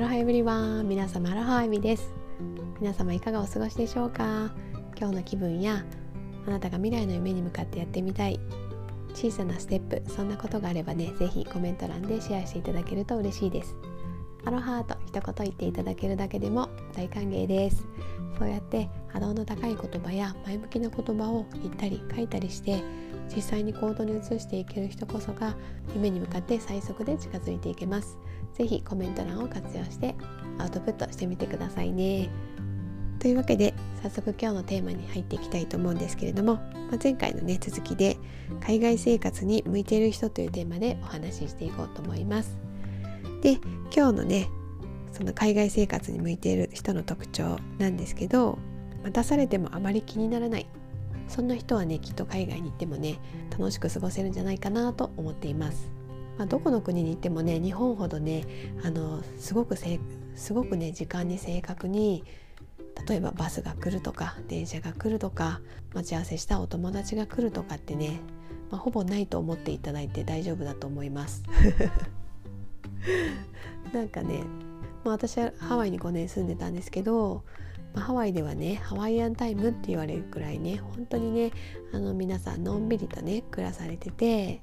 ロハエブリワン皆様アロハエビです。皆様いかがお過ごしでしょうか？今日の気分やあなたが未来の夢に向かってやってみたい小さなステップそんなことがあればね是非コメント欄でシェアしていただけると嬉しいです。アロハと一言言っていただけるだけでも大歓迎です。そうやって波動の高い言葉や前向きな言葉を言ったり書いたりして実際に行動に移していける人こそが夢に向かって最速で近づいていけます。是非コメント欄を活用してアウトプットしてみてくださいね。というわけで早速今日のテーマに入っていきたいと思うんですけれども、まあ、前回のね続きで海外生活に向いている人というテーマでお話ししていこうと思います。で今日のねその海外生活に向いている人の特徴なんですけど、まあ、出されてもあまり気にならないそんな人はねきっと海外に行ってもね楽しく過ごせるんじゃないかなと思っています。まあ、どこの国に行ってもね日本ほどねあのすごくすごくね時間に正確に例えばバスが来るとか電車が来るとか待ち合わせしたお友達が来るとかってね、まあ、ほぼないと思っていただいて大丈夫だと思います。なんかね、まあ、私はハワイに5年住んでたんですけどまあ、ハワイではねハワイアンタイムって言われるくらいね本当にねあの皆さんのんびりとね暮らされてて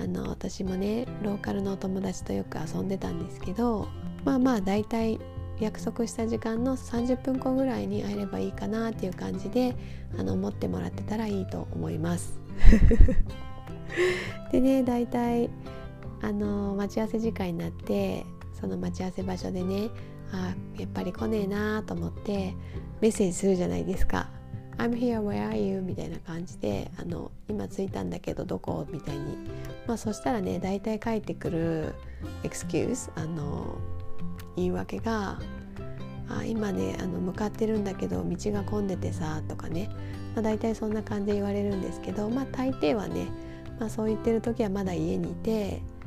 あの私もねローカルのお友達とよく遊んでたんですけどまあまあ大体約束した時間の30分後ぐらいに会えればいいかなっていう感じであの思ってもらってたらいいと思います。でね大体あの待ち合わせ時間になってその待ち合わせ場所でねあやっぱり来ねえなと思ってメッセージするじゃないですか「I'm here where are you?」みたいな感じであの「今着いたんだけどどこ?」みたいにまあそしたらね大体返ってくるエクスキューズあの言い訳が「あ今ねあの向かってるんだけど道が混んでてさ」とかね、まあ、大体そんな感じで言われるんですけどまあ大抵はね、まあ、そう言ってる時はまだ家にいて「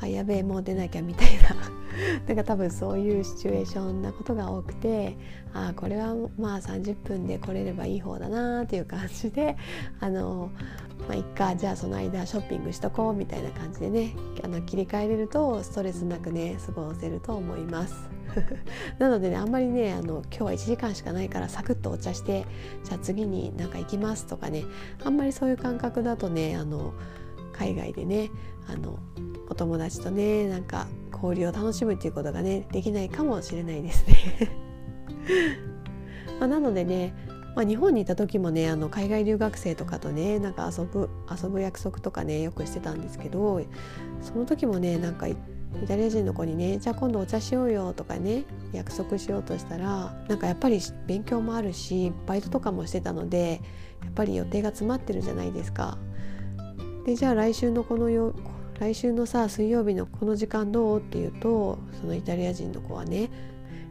あやべえもう出なきゃ」みたいな なんか多分そういうシチュエーションなことが多くてああこれはまあ30分で来れればいい方だなっていう感じであのまあいっかじゃあその間ショッピングしとこうみたいな感じでねあの切り替えれるとストレスなくね過ごせると思います。なのでねあんまりねあの今日は1時間しかないからサクッとお茶してじゃあ次になんか行きますとかねあんまりそういう感覚だとねあの海外でねあのお友達とねなんか交流を楽しむっていうことがねできないかもしれないですね まあ、なのでね、まあ、日本にいた時もねあの海外留学生とかとねなんか遊ぶ遊ぶ約束とかねよくしてたんですけどその時もねなんかイタリア人の子にねじゃあ今度お茶しようよとかね約束しようとしたらなんかやっぱり勉強もあるしバイトとかもしてたのでやっぱり予定が詰まってるじゃないですか。でじゃあ来週のこのよ来週のさ水曜日のこの時間どう？って言うとそのイタリア人の子はね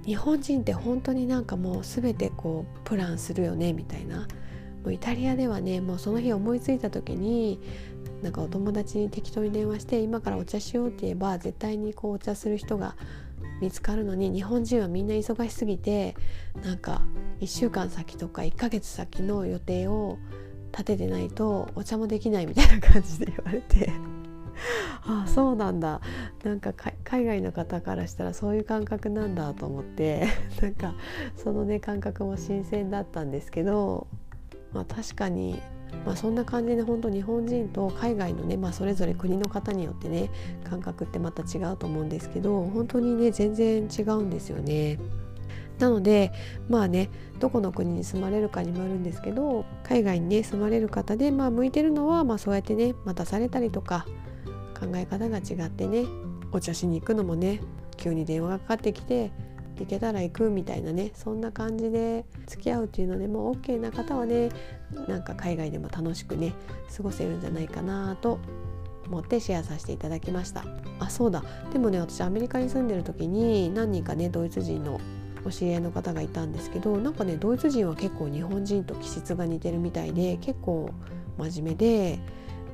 日本人って本当になんかもう全てこうプランするよねみたいな。もうイタリアではねもうその日思いついた時になんかお友達に適当に電話して今からお茶しようって言えば絶対にこうお茶する人が見つかるのに日本人はみんな忙しすぎてなんか1週間先とか1ヶ月先の予定を立ててないとお茶もできないみたいな感じで言われて。ああそうなんだ。なんか海外の方からしたらそういう感覚なんだと思って。なんかそのね感覚も新鮮だったんですけど、まあ、確かに、まあ、そんな感じで本当日本人と海外のね、まあ、それぞれ国の方によってね感覚ってまた違うと思うんですけど本当にね全然違うんですよね。なのでまあねどこの国に住まれるかにもよるんですけど海外にね住まれる方でまあ向いてるのはまあそうやってね待たされたりとか考え方が違ってねお茶しに行くのもね急に電話がかかってきて行けたら行くみたいなねそんな感じで付き合うっていうのでも OK な方はねなんか海外でも楽しくね過ごせるんじゃないかなと思ってシェアさせていただきました。あそうだ。でもね私アメリカに住んでる時に何人かねドイツ人のお知り合いの方がいたんですけどなんかねドイツ人は結構日本人と気質が似てるみたいで結構真面目で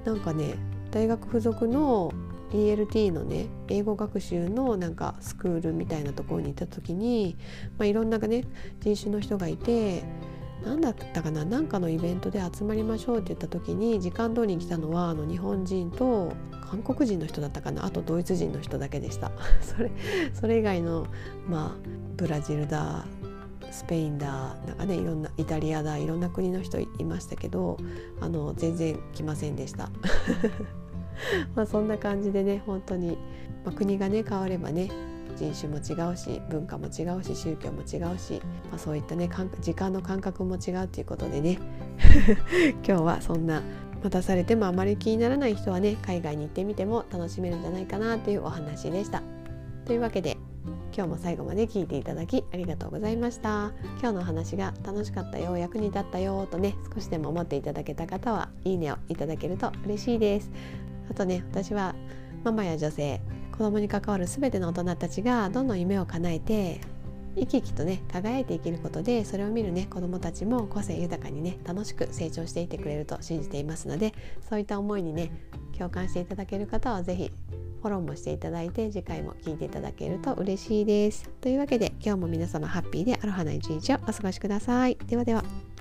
なんかね大学付属の ELT のね英語学習のなんかスクールみたいなところにいた時に、まあ、いろんなね人種の人がいて何だったかな何かのイベントで集まりましょうって言った時に時間通りに来たのはあの日本人と韓国人の人だったかなあとドイツ人の人だけでした。それそれ以外のまあブラジルだスペインだなんかねいろんなイタリアだいろんな国の人いましたけどあの全然来ませんでした。まあそんな感じでね本当に、まあ、国がね変わればね人種も違うし文化も違うし宗教も違うし、まあ、そういったね時間の感覚も違うということでね。今日はそんな待たされてもあまり気にならない人はね海外に行ってみても楽しめるんじゃないかなというお話でした。というわけで今日も最後まで聞いていただきありがとうございました。今日の話が楽しかったよ役に立ったよとね少しでも思っていただけた方はいいねをいただけると嬉しいです。あとね私はママや女性子供に関わる全ての大人たちがどんどん夢を叶えて生き生きとね輝いて生きることでそれを見るね子どもたちも個性豊かにね楽しく成長していってくれると信じていますのでそういった思いにね共感していただける方は是非フォローもしていただいて次回も聞いていただけると嬉しいです。というわけで今日も皆様ハッピーでアロハな一日をお過ごしください。ではでは。